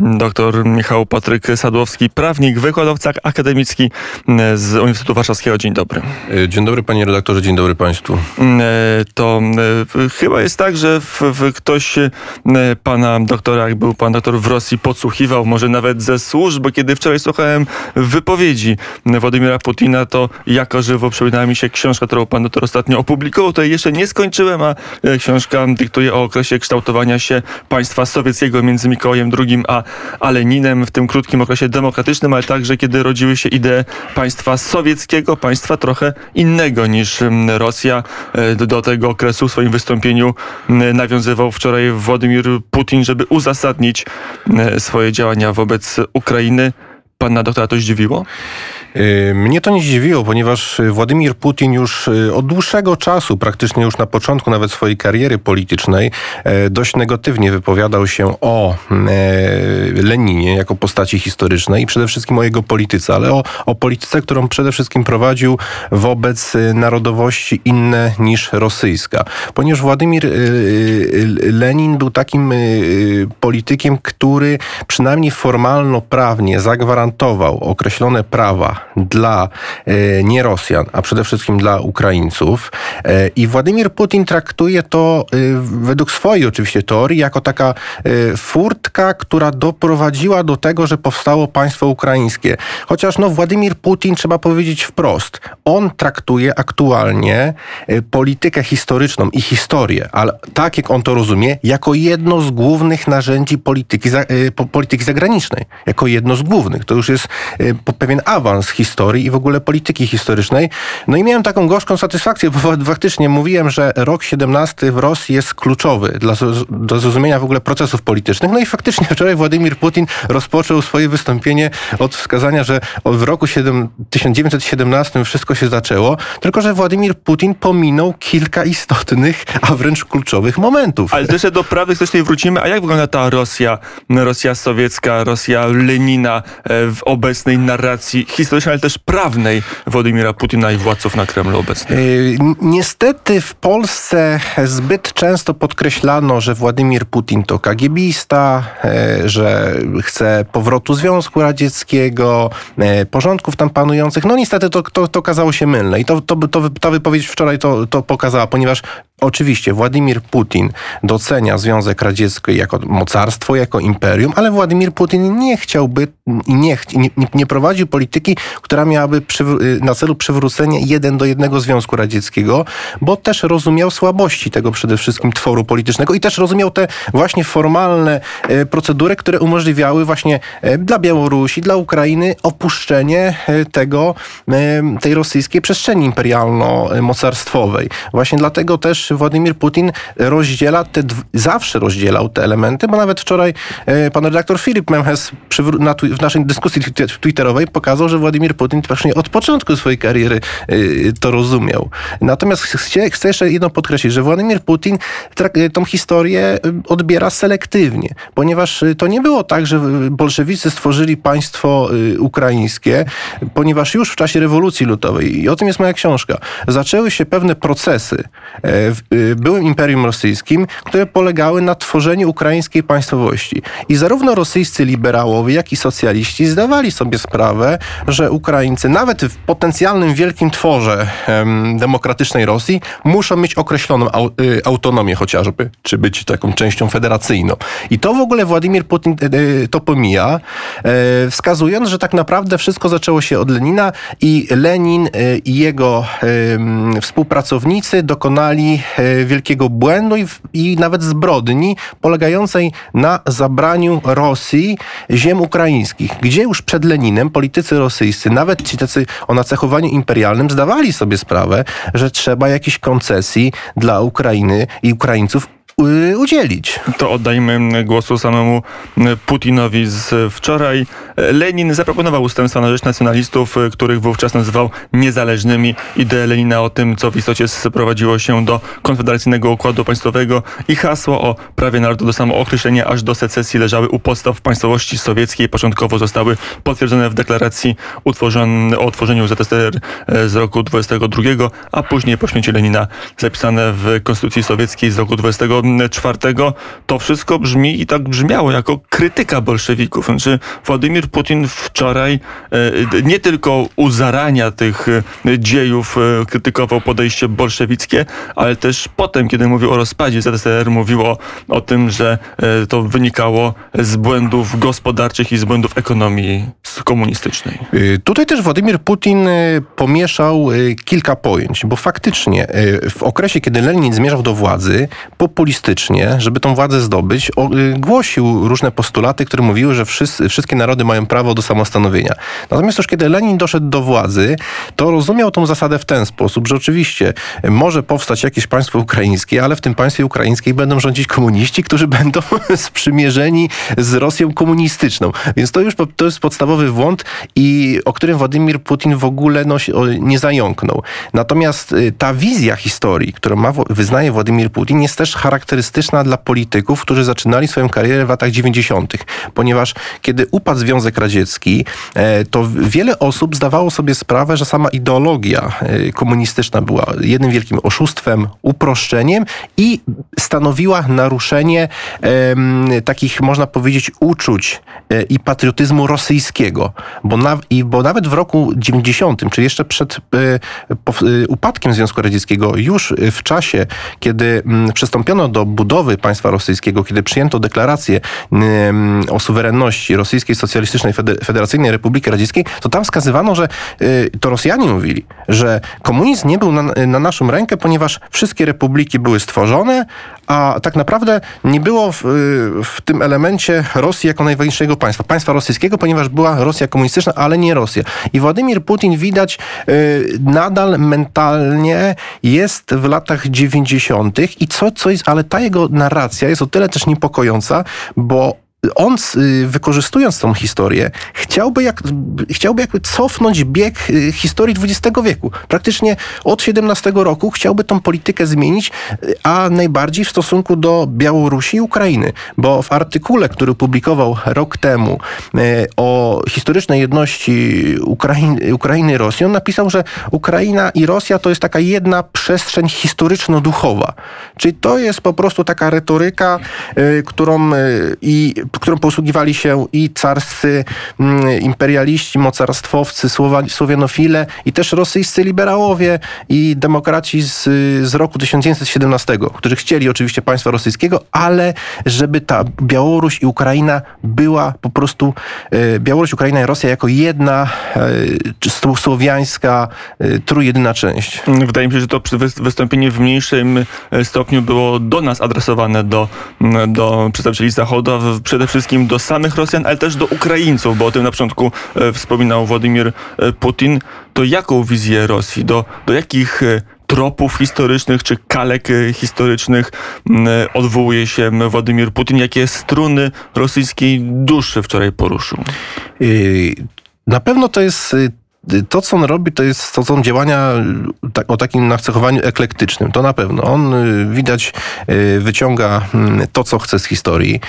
Dr Michał Patryk Sadłowski, prawnik, wykładowca akademicki z Uniwersytetu Warszawskiego. Dzień dobry. Dzień dobry panie redaktorze, dzień dobry państwu. To chyba jest tak, że w, w ktoś pana doktora, jak był pan doktor w Rosji, podsłuchiwał, może nawet ze służb, bo kiedy wczoraj słuchałem wypowiedzi Władimira Putina, to jako żywo przypomina mi się książka, którą pan doktor ostatnio opublikował, to jeszcze nie skończyłem, a książka dyktuje o okresie kształtowania się państwa sowieckiego między Mikołajem II a, a Leninem w tym krótkim okresie demokratycznym, ale także kiedy rodziły się idee państwa sowieckiego, państwa trochę innego niż Rosja. E, do tego okresu w swoim wystąpieniu nawiązywał wczoraj Władimir Putin, żeby uzasadnić swoje działania wobec Ukrainy. Pana doktora to zdziwiło? Y, mnie to nie zdziwiło, ponieważ Władimir Putin już y, od dłuższego czasu, praktycznie już na początku nawet swojej kariery politycznej, dość negatywnie wypowiadał się o e, Leninie jako postaci historycznej i przede wszystkim o jego polityce, ale o, o polityce, którą przede wszystkim prowadził wobec y, narodowości inne niż rosyjska. Ponieważ Władimir Lenin był takim politykiem, który przynajmniej formalno-prawnie zagwarantował określone prawa dla e, nie Rosjan, a przede wszystkim dla Ukraińców. E, I Władimir Putin traktuje to e, według swojej oczywiście teorii jako taka furtka, która doprowadziła do tego, że powstało państwo ukraińskie. Chociaż no Władimir Putin, trzeba powiedzieć wprost, on traktuje aktualnie politykę historyczną i historię, ale tak jak on to rozumie, jako jedno z głównych narzędzi polityki, polityki zagranicznej. Jako jedno z głównych. To już jest pewien awans historii i w ogóle polityki historycznej. No i miałem taką gorzką satysfakcję, bo faktycznie mówiłem, że rok 17 w Rosji jest kluczowy dla, do zrozumienia w ogóle procesów politycznych. No i faktycznie wczoraj Władimir Putin rozpoczął swoje wystąpienie od wskazania, że w roku 7, 1917 wszystko się zaczęło, tylko że Władimir Putin pominął kilka istotnych, a wręcz kluczowych momentów. Ale jeszcze do prawdy historycznej wrócimy. A jak wygląda ta Rosja, Rosja sowiecka, Rosja Lenina e, w obecnej narracji historycznej? ale też prawnej Władimira Putina i władców na Kremlu obecnych? Yy, niestety w Polsce zbyt często podkreślano, że Władimir Putin to KGBista, yy, że chce powrotu Związku Radzieckiego, yy, porządków tam panujących. No niestety to, to, to okazało się mylne i to, to, to, ta wypowiedź wczoraj to, to pokazała, ponieważ Oczywiście Władimir Putin docenia Związek Radziecki jako mocarstwo, jako imperium, ale Władimir Putin nie chciałby i nie, nie, nie prowadził polityki, która miałaby na celu przywrócenie jeden do jednego Związku Radzieckiego, bo też rozumiał słabości tego przede wszystkim tworu politycznego i też rozumiał te właśnie formalne e, procedury, które umożliwiały właśnie e, dla Białorusi, dla Ukrainy opuszczenie tego, tej rosyjskiej przestrzeni imperialno-mocarstwowej. Właśnie dlatego też Władimir Putin rozdziela te, zawsze rozdzielał te elementy, bo nawet wczoraj e, pan redaktor Filip Memhes na, w naszej dyskusji twitterowej pokazał, że Władimir Putin właśnie od początku swojej kariery e, to rozumiał. Natomiast chcę, chcę jeszcze jedno podkreślić, że Władimir Putin e, tą historię odbiera selektywnie, ponieważ to nie było tak, że bolszewicy stworzyli państwo ukraińskie, ponieważ już w czasie rewolucji ludowej, i o tym jest moja książka, zaczęły się pewne procesy w byłym Imperium Rosyjskim, które polegały na tworzeniu ukraińskiej państwowości. I zarówno rosyjscy liberałowie, jak i socjaliści zdawali sobie sprawę, że Ukraińcy, nawet w potencjalnym wielkim tworze em, demokratycznej Rosji, muszą mieć określoną au, y, autonomię chociażby, czy być taką częścią federacyjną. I to w ogóle Władimir Putin y, y to pomija, y, wskazując, że tak naprawdę wszystko zaczęło się od Lenina i Lenin y, i jego współpracownicy dokonali wielkiego błędu i, i nawet zbrodni polegającej na zabraniu Rosji ziem ukraińskich, gdzie już przed Leninem politycy rosyjscy, nawet ci tacy o nacechowaniu imperialnym, zdawali sobie sprawę, że trzeba jakichś koncesji dla Ukrainy i Ukraińców udzielić. To oddajmy głosu samemu Putinowi z wczoraj. Lenin zaproponował ustępstwa na rzecz nacjonalistów, których wówczas nazywał niezależnymi. Ideę Lenina o tym, co w istocie sprowadziło się do konfederacyjnego układu państwowego i hasło o prawie narodu do samookreślenia aż do secesji leżały u podstaw państwowości sowieckiej. Początkowo zostały potwierdzone w deklaracji o utworzeniu ZSRR z roku 22, a później po śmierci Lenina zapisane w Konstytucji Sowieckiej z roku 22 1994, to wszystko brzmi i tak brzmiało jako krytyka bolszewików. Znaczy Władimir Putin wczoraj nie tylko u zarania tych dziejów krytykował podejście bolszewickie, ale też potem, kiedy mówił o rozpadzie ZSRR, mówił o, o tym, że to wynikało z błędów gospodarczych i z błędów ekonomii komunistycznej. Y, tutaj też Władimir Putin y, pomieszał y, kilka pojęć, bo faktycznie w okresie, kiedy Lenin zmierzał do władzy, populistycznie, żeby tą władzę zdobyć, głosił różne postulaty, które mówiły, że wszyscy, wszystkie narody mają prawo do samostanowienia. Natomiast już kiedy Lenin doszedł do władzy, to rozumiał tą zasadę w ten sposób, że oczywiście może powstać jakieś państwo ukraińskie, ale w tym państwie ukraińskim będą rządzić komuniści, którzy będą sprzymierzeni z Rosją komunistyczną. Więc to już to jest podstawowy błąd i o którym Władimir Putin w ogóle no, nie zająknął. Natomiast y, ta wizja historii, którą ma, wyznaje Władimir Putin, jest też charakterystyczna dla polityków, którzy zaczynali swoją karierę w latach 90., ponieważ kiedy upadł Związek Radziecki, e, to wiele osób zdawało sobie sprawę, że sama ideologia e, komunistyczna była jednym wielkim oszustwem, uproszczeniem i stanowiła naruszenie takich, można powiedzieć, uczuć e, i patriotyzmu rosyjskiego. Bo, na, i, bo nawet w roku 90, czyli jeszcze przed upadkiem Związku Radzieckiego, już w czasie, kiedy y, przystąpiono do budowy państwa rosyjskiego, kiedy przyjęto deklarację o suwerenności Rosyjskiej Socjalistycznej Federacyjnej Republiki Radzieckiej, to tam wskazywano, że y, to Rosjanie mówili, że komunizm nie był na, na naszą rękę, ponieważ wszystkie republiki były stworzone, a tak naprawdę nie było w, w tym elemencie Rosji jako najważniejszego państwa, państwa rosyjskiego, ponieważ była Rosja komunistyczna, ale nie Rosja. I Władimir Putin widać y, nadal mentalnie jest w latach 90. i co, co jest, ale ta jego narracja jest o tyle też niepokojąca, bo on y, wykorzystując tą historię, chciałby, jak, chciałby jakby cofnąć bieg y, historii XX wieku. Praktycznie od XVII roku chciałby tą politykę zmienić, y, a najbardziej w stosunku do Białorusi i Ukrainy. Bo w artykule, który publikował rok temu o historycznej jedności Ukrainy, Ukrainy i Rosji, on napisał, że Ukraina i Rosja to jest taka jedna przestrzeń historyczno-duchowa. Czyli to jest po prostu taka retoryka, którą i którą posługiwali się i carscy mm, imperialiści, mocarstwowcy, słowianofile i też rosyjscy liberałowie i demokraci z, z roku 1917, którzy chcieli oczywiście państwa rosyjskiego, ale żeby ta Białoruś i Ukraina była po prostu e, Białoruś, Ukraina i Rosja jako jedna e, słowiańska, e, trójjedyna część. Wydaje mi się, że to wystąpienie w mniejszym stopniu było do nas adresowane, do, do przedstawicieli Zachodu, przede wszystkim do samych Rosjan, ale też do Ukraińców, bo o tym na początku e, wspominał Władimir e, Putin. To jaką wizję Rosji, do, do jakich e, tropów historycznych czy kalek historycznych odwołuje się Władimir Putin? Jakie struny rosyjskiej duszy wczoraj poruszył? Na pewno to jest to, co on robi, to, jest, to są działania o takim nacechowaniu eklektycznym. To na pewno. On y, widać y, wyciąga mm, to, co chce z historii,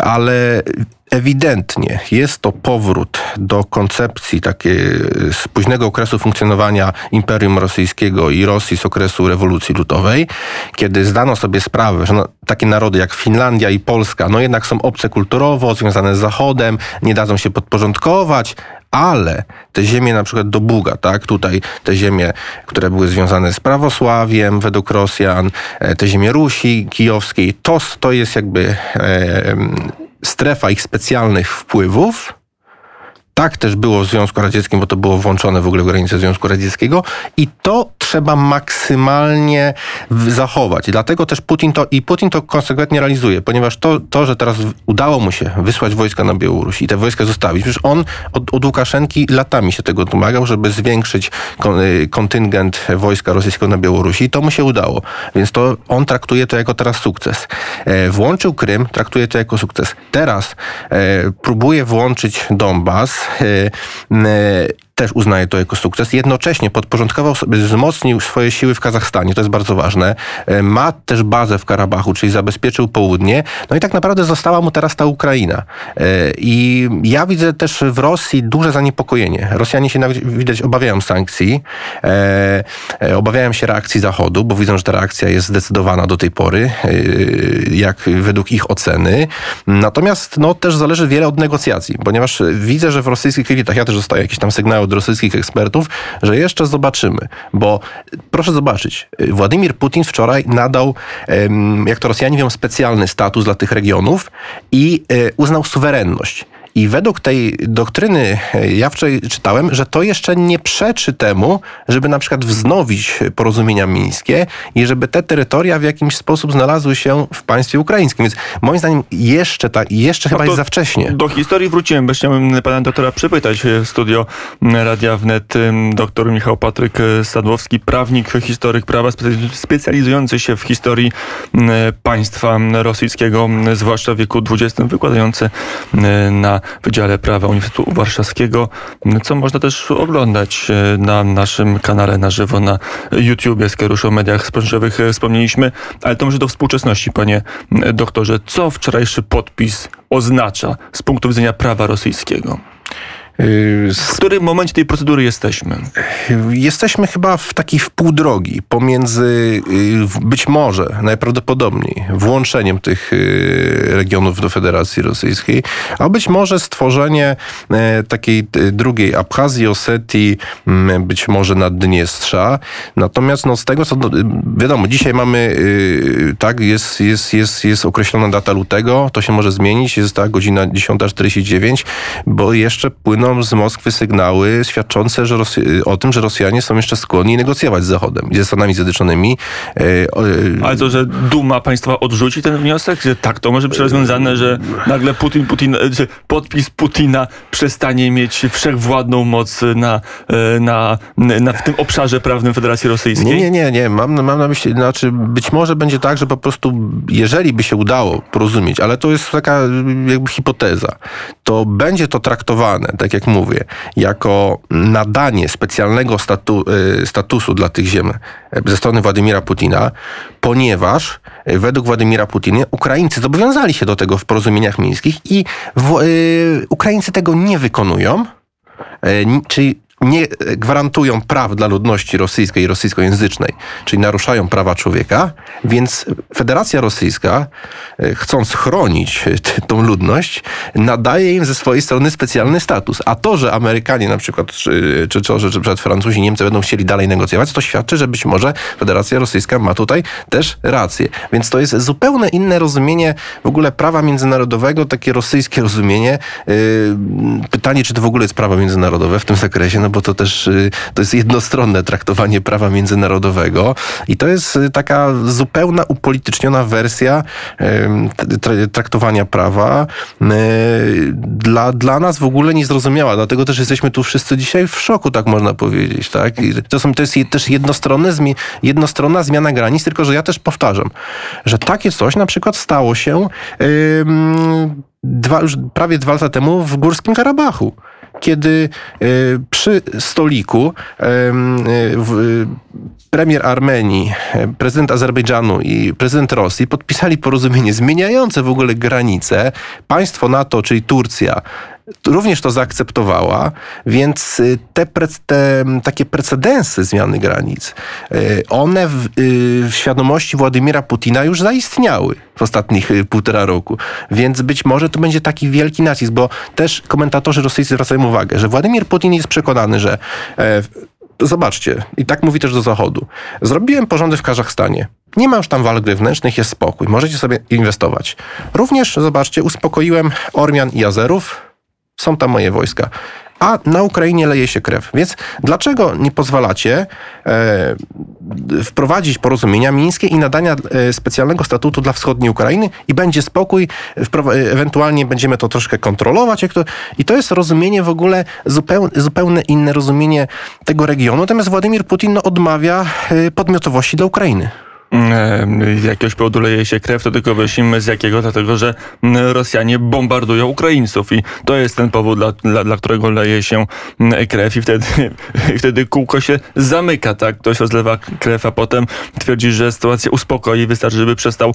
ale ewidentnie jest to powrót do koncepcji takiej z późnego okresu funkcjonowania Imperium Rosyjskiego i Rosji z okresu rewolucji ludowej, kiedy zdano sobie sprawę, że no, takie narody jak Finlandia i Polska, no jednak są obce kulturowo, związane z Zachodem, nie dadzą się podporządkować, ale te ziemie na przykład do Buga, tak, tutaj te ziemie, które były związane z prawosławiem według Rosjan, e, te ziemie Rusi kijowskiej, to, to jest jakby e, strefa ich specjalnych wpływów, tak też było w Związku Radzieckim, bo to było włączone w ogóle w granice Związku Radzieckiego i to trzeba maksymalnie zachować. Dlatego też Putin to, i Putin to konsekwentnie realizuje, ponieważ to, to że teraz udało mu się wysłać wojska na Białoruś i te wojska zostawić, przecież on od, od Łukaszenki latami się tego domagał, żeby zwiększyć y, kontyngent wojska rosyjskiego na Białorusi i to mu się udało. Więc to on traktuje to jako teraz sukces. E, włączył Krym, traktuje to jako sukces. Teraz e, próbuje włączyć Donbas, E, też uznaje to jako sukces. Jednocześnie podporządkował sobie, wzmocnił swoje siły w Kazachstanie, to jest bardzo ważne. E, ma też bazę w Karabachu, czyli zabezpieczył południe. No i tak naprawdę została mu teraz ta Ukraina. E, I ja widzę też w Rosji duże zaniepokojenie. Rosjanie się widać obawiają sankcji, e, obawiają się reakcji Zachodu, bo widzą, że ta reakcja jest zdecydowana do tej pory, jak według ich oceny. Natomiast no, też zależy wiele od negocjacji, ponieważ widzę, że w rosyjskich elitach, ja też dostaję jakieś tam sygnały od rosyjskich ekspertów, że jeszcze zobaczymy. Bo proszę zobaczyć, Władimir Putin wczoraj nadał, jak to Rosjanie mówią, specjalny status dla tych regionów i e, uznał suwerenność. I według tej doktryny, e, ja wczoraj czytałem, że to jeszcze nie przeczy temu, żeby na przykład wznowić porozumienia mińskie i żeby te terytoria w jakimś sposób znalazły się w państwie ukraińskim. Więc moim zdaniem jeszcze, ta, jeszcze chyba jest za wcześnie. Do historii wróciłem, bo chciałem pana doktora przypytać w studio Radia Wnet. Doktor Michał Patryk Sadłowski, prawnik, historyk prawa, specjalizujący się w historii państwa rosyjskiego, zwłaszcza w wieku XX, wykładający na Wydziale Prawa Uniwersytetu Warszawskiego, co można też oglądać e, na naszym kanale na żywo na YouTubie, skoro już o mediach społecznościowych e, wspomnieliśmy. Ale to może do współczesności, panie doktorze. Co wczorajszy podpis oznacza z punktu widzenia prawa rosyjskiego? W którym momencie tej procedury jesteśmy? Jesteśmy chyba w takiej wpół drogi pomiędzy y, być może najprawdopodobniej włączeniem tych y, regionów do Federacji Rosyjskiej, a być może stworzenie takiej y, drugiej Abchazji, Osetii, być może Naddniestrza. Natomiast no, z tego co wiadomo, dzisiaj mamy tak, jest, jest, jest, jest określona data lutego, to się może zmienić, jest ta godzina 10.49, bo jeszcze płyną z Moskwy sygnały świadczące że Rosy- o tym, że Rosjanie są jeszcze skłonni negocjować z Zachodem ze Stanami Zjednoczonymi. E, e, Ale to, że Duma państwa odrzuci ten wniosek, że tak to może być rozwiązane, że nagle Putin, Putin, że podpis Putina przestanie mieć wszechwładną moc na, e, na, na, w tym obszarze prawnym Federacji Rosyjskiej? Nie, nie, nie, nie. Mam, mam na myśli, znaczy być może będzie tak, że po prostu jeżeli by się udało porozumieć, ale to jest taka jakby hipoteza, to będzie to traktowane, tak jak jak mówię, jako nadanie specjalnego statu, y, statusu dla tych ziem ze strony Władimira Putina, ponieważ y, według Władimira Putina Ukraińcy zobowiązali się do tego w porozumieniach mińskich i w, y, Ukraińcy tego nie wykonują. Y, czyli nie gwarantują praw dla ludności rosyjskiej i rosyjskojęzycznej, czyli naruszają prawa człowieka, więc Federacja Rosyjska, e, chcąc chronić tą ludność, nadaje im ze swojej strony specjalny status. A to, że Amerykanie na przykład, czy, czy, czy, czy przed Francuzi, Niemcy będą chcieli dalej negocjować, to świadczy, że być może Federacja Rosyjska ma tutaj też rację. Więc to jest zupełnie inne rozumienie w ogóle prawa międzynarodowego, takie rosyjskie rozumienie. E, pytanie, czy to w ogóle jest prawo międzynarodowe w tym zakresie, no bo to też y, to jest jednostronne traktowanie prawa międzynarodowego i to jest y, taka zupełna upolityczniona wersja traktowania prawa y, dla, dla nas w ogóle niezrozumiała. Dlatego też jesteśmy tu wszyscy dzisiaj w szoku, tak można powiedzieć. Tak? To, są, to jest też jednostronne, jednostronna zmiana granic, tylko że ja też powtarzam, że takie coś na przykład stało się dwa, już prawie dwa lata temu w Górskim Karabachu kiedy e, przy stoliku e, premier Armenii, prezydent Azerbejdżanu i prezydent Rosji podpisali porozumienie zmieniające w ogóle granice. Państwo NATO, czyli Turcja, również to zaakceptowała, więc y, te, te takie precedensy zmiany granic, y, one w, y, w świadomości Władimira Putina już zaistniały w ostatnich półtora roku. Więc być może to będzie taki wielki nacisk, bo też komentatorzy rosyjscy zwracają uwagę, że Władimir Putin jest przekonany, że e, zobaczcie, i tak mówi też do Zachodu. Zrobiłem porządek w Kazachstanie. Nie ma już tam walk wewnętrznych, jest spokój. Możecie sobie inwestować. Również, zobaczcie, uspokoiłem Ormian i Azerów, są tam moje wojska. A na Ukrainie leje się krew. Więc dlaczego nie pozwalacie e, wprowadzić porozumienia mińskie i nadania e, specjalnego statutu dla wschodniej Ukrainy i będzie spokój, ewentualnie będziemy to troszkę kontrolować. To, I to jest rozumienie w ogóle, zupełnie, zupełnie inne rozumienie tego regionu. Natomiast Władimir Putin no, odmawia e, podmiotowości dla Ukrainy. Jakiegoś powodu leje się krew, to tylko wyjaśnimy z jakiego, dlatego że Rosjanie bombardują Ukraińców i to jest ten powód, dla, dla, dla którego leje się krew i wtedy, i wtedy kółko się zamyka, tak? Ktoś rozlewa krew, a potem twierdzi, że sytuacja uspokoi, wystarczy, żeby przestał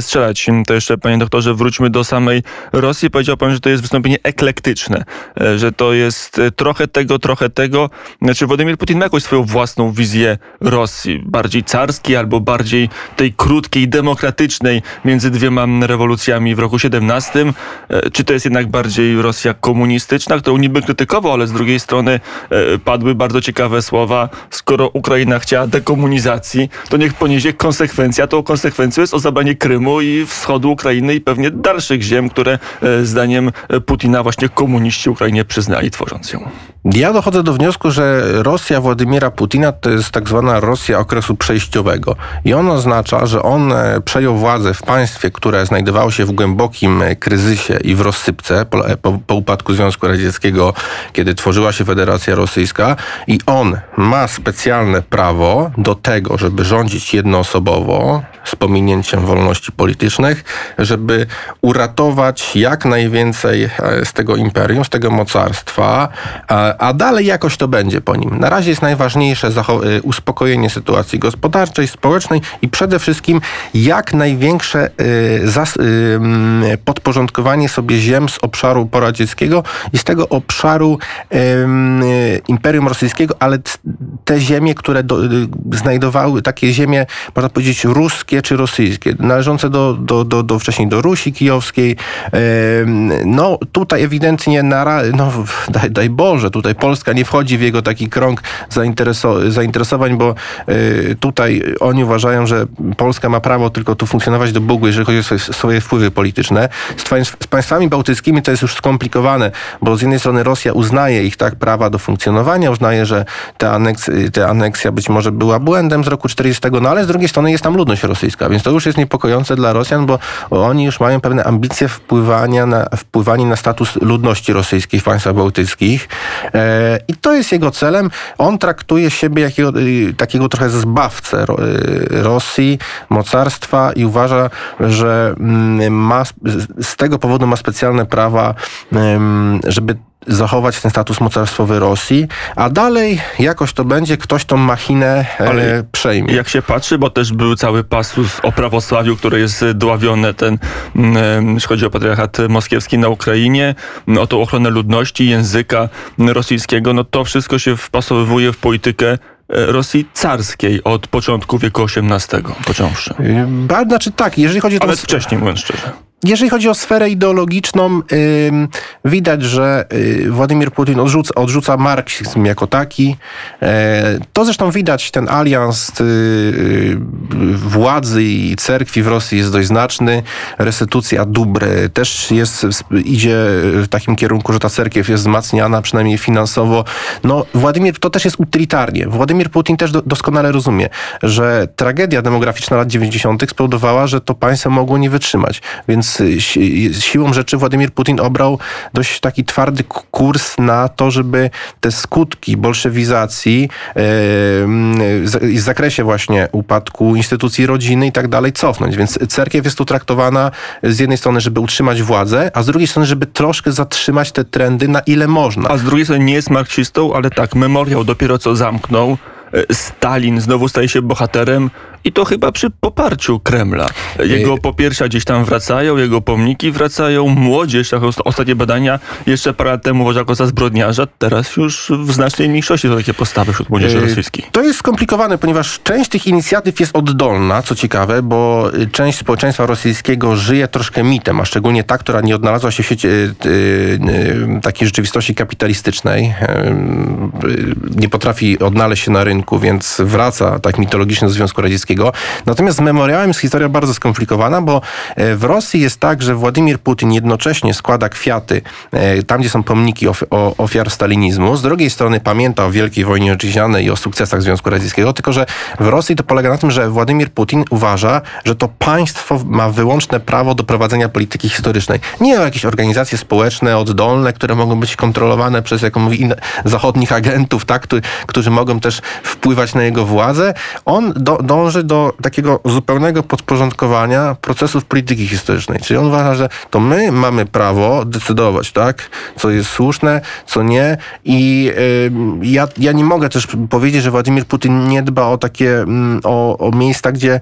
strzelać. To jeszcze, panie doktorze, wróćmy do samej Rosji. Powiedział pan, że to jest wystąpienie eklektyczne, e, że to jest e, trochę tego, trochę tego. Znaczy Władimir Putin ma jakąś swoją własną wizję Rosji, bardziej carskiej albo bardziej tej krótkiej, demokratycznej między dwiema rewolucjami w roku 17. E, czy to jest jednak bardziej Rosja komunistyczna, którą niby krytykował, ale z drugiej strony padły bardzo ciekawe słowa. Skoro Ukraina chciała dekomunizacji, to niech poniesie konsekwencja. Tą konsekwencją jest o zabranie Krymu i wschodu Ukrainy i pewnie dalszych ziem, które zdaniem Putina właśnie komuniści Ukrainie przyznali, tworząc ją. Ja dochodzę do wniosku, że Rosja Władimira Putina to jest tak zwana Rosja okresu przejściowego. I on oznacza, że on e, przejął władzę w państwie, które znajdowało się w głębokim e, kryzysie i w rozsypce po, e, po, po upadku Związku Radzieckiego, kiedy tworzyła się Federacja Rosyjska. I on ma specjalne prawo do tego, żeby rządzić jednoosobowo, z pominięciem wolności politycznych, żeby uratować jak najwięcej z tego imperium, z tego mocarstwa, a dalej jakoś to będzie po nim. Na razie jest najważniejsze uspokojenie sytuacji gospodarczej, społecznej i przede wszystkim jak największe y, y, podporządkowanie sobie ziem z obszaru poradzieckiego i z tego obszaru Imperium Rosyjskiego, ale te ziemie, które do, znajdowały, takie ziemie, można powiedzieć, ruskie czy rosyjskie, należące do, do, do, do wcześniej do Rusi Kijowskiej. No tutaj ewidentnie, na, no, daj, daj Boże, tutaj Polska nie wchodzi w jego taki krąg zainteresowań, bo y, tutaj oni uważają, że Polska ma prawo tylko tu funkcjonować do Bogu, jeżeli chodzi o swoje, swoje wpływy polityczne. Z, z, państwami bałtyckimi to jest już skomplikowane, bo z jednej strony Rosja uznaje ich tak prawa do funkcjonowania, uznaje, że ta, aneks, ta aneksja być może była błędem z roku 40, no ale z drugiej strony jest tam ludność rosyjska, więc to już jest niepokojące dla Rosjan, bo oni już mają pewne ambicje wpływania na, wpływania na status ludności rosyjskiej w państwach bałtyckich. E, I to jest jego celem. On traktuje siebie jakiego, y, takiego trochę zbawcę y, Rosji, mocarstwa i uważa, że mm, ma, z tego powodu ma specjalne prawa, żeby zachować ten status mocarstwowy Rosji, a dalej jakoś to będzie, ktoś tą machinę e, Ale przejmie. Jak się patrzy, bo też był cały pasus o prawosławiu, który jest dławione, ten, mm, jeśli chodzi o patriarchat moskiewski na Ukrainie, o tą ochronę ludności, języka rosyjskiego, no to wszystko się wpasowywuje w politykę Rosji carskiej od początku wieku XVIII począwszy. Znaczy tak, jeżeli chodzi o... Ale wcześniej, mówiąc szczerze. Jeżeli chodzi o sferę ideologiczną, widać, że y, Władimir Putin odrzuca, odrzuca marksizm jako taki. E, to zresztą widać, ten alians y, y, władzy i cerkwi w Rosji jest dość znaczny. Restytucja dóbr też jest, idzie w takim kierunku, że ta cerkiew jest wzmacniana, przynajmniej finansowo. No, Władimir, to też jest utylitarnie. Władimir Putin też doskonale rozumie, że tragedia demograficzna lat 90. spowodowała, że to państwo mogło nie wytrzymać. Więc siłą rzeczy Władimir Putin obrał dość taki twardy kurs na to, żeby te skutki bolszewizacji w zakresie właśnie upadku instytucji rodziny i tak dalej cofnąć. Więc cerkiew jest tu traktowana z jednej strony, żeby utrzymać władzę, a z drugiej strony, żeby troszkę zatrzymać te trendy na ile można. A z drugiej strony nie jest marksistą, ale tak, memoriał dopiero co zamknął. E, Stalin znowu staje się bohaterem i to chyba przy poparciu Kremla. Jego popiersia gdzieś tam wracają, jego pomniki wracają, młodzież, jak ostatnie badania jeszcze parę lat temu uważał go za zbrodniarza, teraz już w znacznej mniejszości są takie postawy wśród młodzieży e, rosyjskiej. To jest skomplikowane, ponieważ część tych inicjatyw jest oddolna, co ciekawe, bo część społeczeństwa rosyjskiego żyje troszkę mitem, a szczególnie ta, która nie odnalazła się w sieci, takiej rzeczywistości kapitalistycznej, nie potrafi odnaleźć się na rynku, więc wraca tak mitologicznie do Związku Radzieckiego Natomiast z memoriałem jest historia bardzo skomplikowana, bo e, w Rosji jest tak, że Władimir Putin jednocześnie składa kwiaty e, tam, gdzie są pomniki ofiar stalinizmu. Z drugiej strony pamięta o Wielkiej Wojnie Oczyźnianej i o sukcesach Związku Radzieckiego, tylko że w Rosji to polega na tym, że Władimir Putin uważa, że to państwo ma wyłączne prawo do prowadzenia polityki historycznej. Nie o jakieś organizacje społeczne, oddolne, które mogą być kontrolowane przez, jak mówi, zachodnich agentów, tak, którzy, którzy mogą też wpływać na jego władzę. On do, dąży dąży do takiego zupełnego podporządkowania procesów polityki historycznej. Czyli on uważa, że to my mamy prawo decydować, tak, co jest słuszne, co nie. I y, ja, ja nie mogę też powiedzieć, że Władimir Putin nie dba o takie, mm, o, o miejsca, gdzie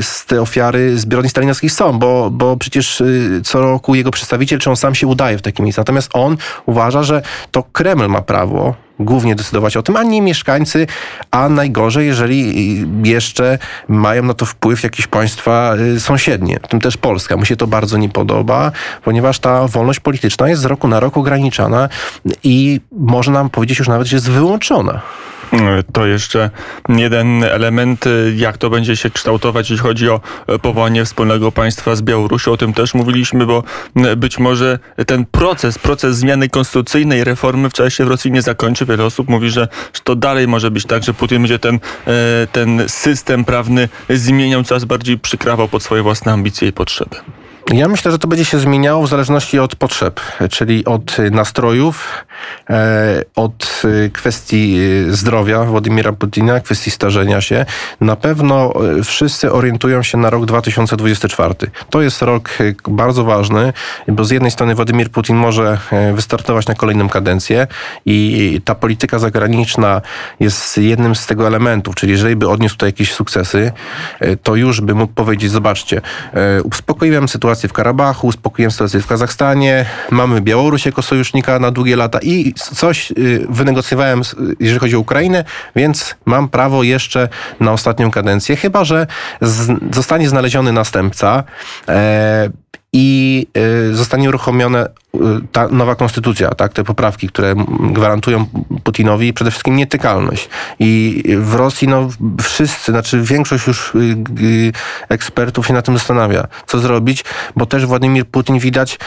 z te ofiary zbrodni stalinowskich są, bo, bo przecież y, co roku jego przedstawiciel, czy on sam się udaje w takie miejsca. Natomiast on uważa, że to Kreml ma prawo głównie decydować o tym, a nie mieszkańcy, a najgorzej, jeżeli jeszcze mają na to wpływ jakieś państwa y, sąsiednie, w tym też Polska. Mu się to bardzo nie podoba, ponieważ ta wolność polityczna jest z roku na rok ograniczana i można powiedzieć już nawet, że jest wyłączona. To jeszcze jeden element, jak to będzie się kształtować, jeśli chodzi o powołanie wspólnego państwa z Białorusią. O tym też mówiliśmy, bo być może ten proces, proces zmiany konstytucyjnej, reformy wczoraj się w Rosji nie zakończy. Wiele osób mówi, że, to dalej może być tak, że Putin będzie ten, ten system prawny zmieniał, coraz bardziej przykrawał pod swoje własne ambicje i potrzeby. Ja myślę, że to będzie się zmieniało w zależności od potrzeb, czyli od nastrojów, e, od kwestii zdrowia Władimira Putina, kwestii starzenia się. Na pewno wszyscy orientują się na rok 2024. To jest rok bardzo ważny, bo z jednej strony Władimir Putin może wystartować na kolejną kadencję i ta polityka zagraniczna jest jednym z tego elementów, czyli jeżeli by odniósł tutaj jakieś sukcesy, to już by mógł powiedzieć, zobaczcie, uspokoiłem sytuację sytuację w Karabachu, uspokoiłem sytuację w Kazachstanie, mamy Białoruś jako sojusznika na długie lata i coś y, wynegocjowałem, jeżeli chodzi o Ukrainę, więc mam prawo jeszcze na ostatnią kadencję, chyba że zostanie znaleziony następca. E, i y, zostanie uruchomiona y, ta nowa konstytucja, tak, te poprawki, które gwarantują Putinowi przede wszystkim nietykalność. I w Rosji no, wszyscy, znaczy większość już y, ekspertów się na tym zastanawia, co zrobić, bo też Władimir Putin widać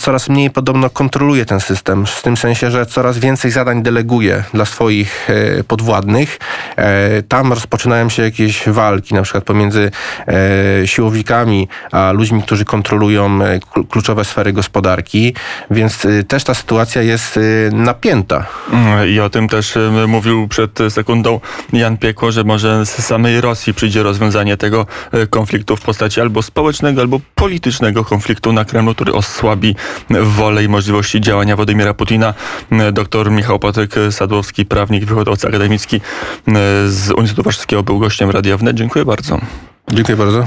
coraz mniej podobno kontroluje ten system, w tym sensie, że coraz więcej zadań deleguje dla swoich podwładnych. E, tam rozpoczynają się jakieś walki, na przykład pomiędzy e, siłowikami, a ludźmi, którzy kontrolują kontrolują e, kluczowe sfery gospodarki, więc e, też ta sytuacja jest e, napięta. Mm, I o tym też mówił przed sekundą Jan Piekło, że może z samej Rosji przyjdzie rozwiązanie tego konfliktu w postaci albo społecznego, albo politycznego konfliktu na Kremlu, który osłabi wolę i możliwości działania Władimira Putina. Doktor Michał Patryk Sadłowski, prawnik, wychodowca akademicki z Uniwersytetu Warszawskiego był gościem Radia Wnet. Dziękuję bardzo. Dziękuję bardzo.